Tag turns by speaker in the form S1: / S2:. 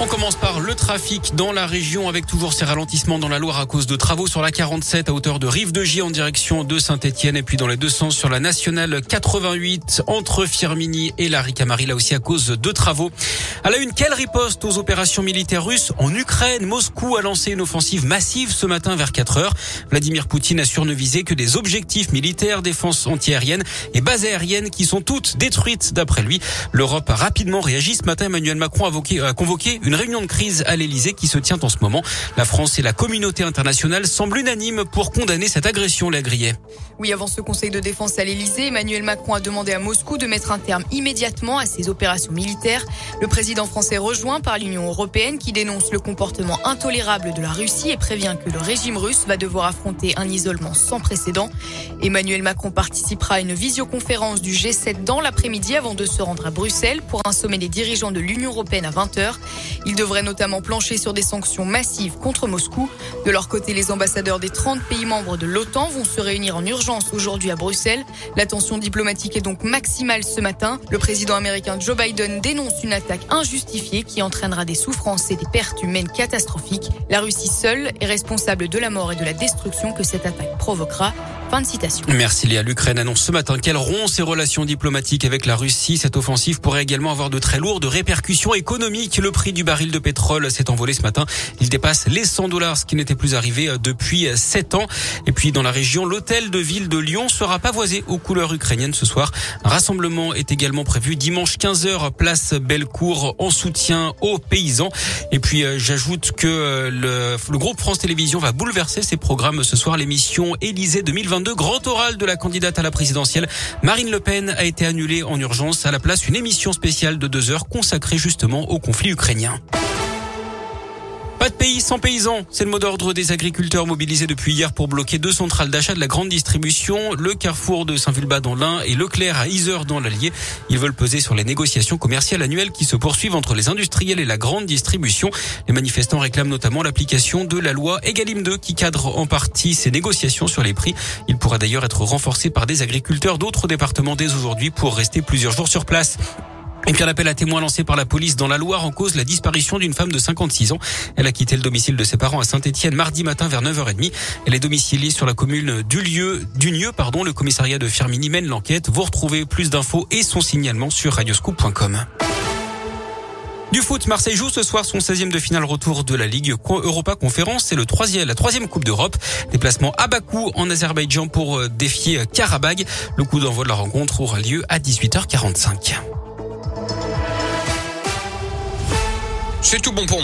S1: On commence par le trafic dans la région avec toujours ces ralentissements dans la Loire à cause de travaux sur la 47 à hauteur de Rive de J en direction de Saint-Etienne et puis dans les deux sens sur la nationale 88 entre Firmini et la Ricamari là aussi à cause de travaux. À la une, quelle riposte aux opérations militaires russes en Ukraine? Moscou a lancé une offensive massive ce matin vers 4 heures. Vladimir Poutine assure ne que des objectifs militaires, défense antiaérienne et bases aériennes qui sont toutes détruites d'après lui. L'Europe a rapidement réagi. Ce matin, Emmanuel Macron a convoqué une réunion de crise à l'Elysée qui se tient en ce moment. La France et la communauté internationale semblent unanimes pour condamner cette agression, la.
S2: Oui, avant ce conseil de défense à l'Elysée, Emmanuel Macron a demandé à Moscou de mettre un terme immédiatement à ses opérations militaires. Le président français rejoint par l'Union européenne qui dénonce le comportement intolérable de la Russie et prévient que le régime russe va devoir affronter un isolement sans précédent. Emmanuel Macron participera à une visioconférence du G7 dans l'après-midi avant de se rendre à Bruxelles pour un sommet des dirigeants de l'Union européenne à 20h. Il devrait notamment plancher sur des sanctions massives contre Moscou. De leur côté, les ambassadeurs des 30 pays membres de l'OTAN vont se réunir en urgence aujourd'hui à Bruxelles. La tension diplomatique est donc maximale ce matin. Le président américain Joe Biden dénonce une attaque injustifiée qui entraînera des souffrances et des pertes humaines catastrophiques. La Russie seule est responsable de la mort et de la destruction que cette attaque provoquera.
S1: Merci Léa. L'Ukraine annonce ce matin qu'elle rompt ses relations diplomatiques avec la Russie. Cette offensive pourrait également avoir de très lourdes répercussions économiques. Le prix du baril de pétrole s'est envolé ce matin. Il dépasse les 100 dollars, ce qui n'était plus arrivé euh, depuis 7 ans. Et puis dans la région, l'hôtel de ville de Lyon sera pavoisé aux couleurs ukrainiennes ce soir. Un rassemblement est également prévu dimanche 15h, place Bellecour, en soutien aux paysans. Et puis euh, j'ajoute que euh, le, le groupe France Télévisions va bouleverser ses programmes ce soir. L'émission Élysée 2022 de grand oral de la candidate à la présidentielle. Marine Le Pen a été annulée en urgence. À la place, une émission spéciale de deux heures consacrée justement au conflit ukrainien. Pas de pays sans paysans. C'est le mot d'ordre des agriculteurs mobilisés depuis hier pour bloquer deux centrales d'achat de la grande distribution, le Carrefour de Saint-Vulbas dans l'Ain et Leclerc à Isère dans l'Allier. Ils veulent peser sur les négociations commerciales annuelles qui se poursuivent entre les industriels et la grande distribution. Les manifestants réclament notamment l'application de la loi Egalim 2 qui cadre en partie ces négociations sur les prix. Il pourra d'ailleurs être renforcé par des agriculteurs d'autres départements dès aujourd'hui pour rester plusieurs jours sur place. Et puis un appel à témoins lancé par la police dans la Loire en cause la disparition d'une femme de 56 ans. Elle a quitté le domicile de ses parents à Saint-Etienne mardi matin vers 9h30. Elle est domiciliée sur la commune du lieu, du lieu, pardon. Le commissariat de Firmini mène l'enquête. Vous retrouvez plus d'infos et son signalement sur radioscoop.com. Du foot, Marseille joue ce soir son 16e de finale retour de la Ligue Europa Conférence. C'est le troisième, la troisième Coupe d'Europe. Déplacement à Bakou en Azerbaïdjan pour euh, défier Karabag. Le coup d'envoi de la rencontre aura lieu à 18h45.
S3: C'est tout bon pour.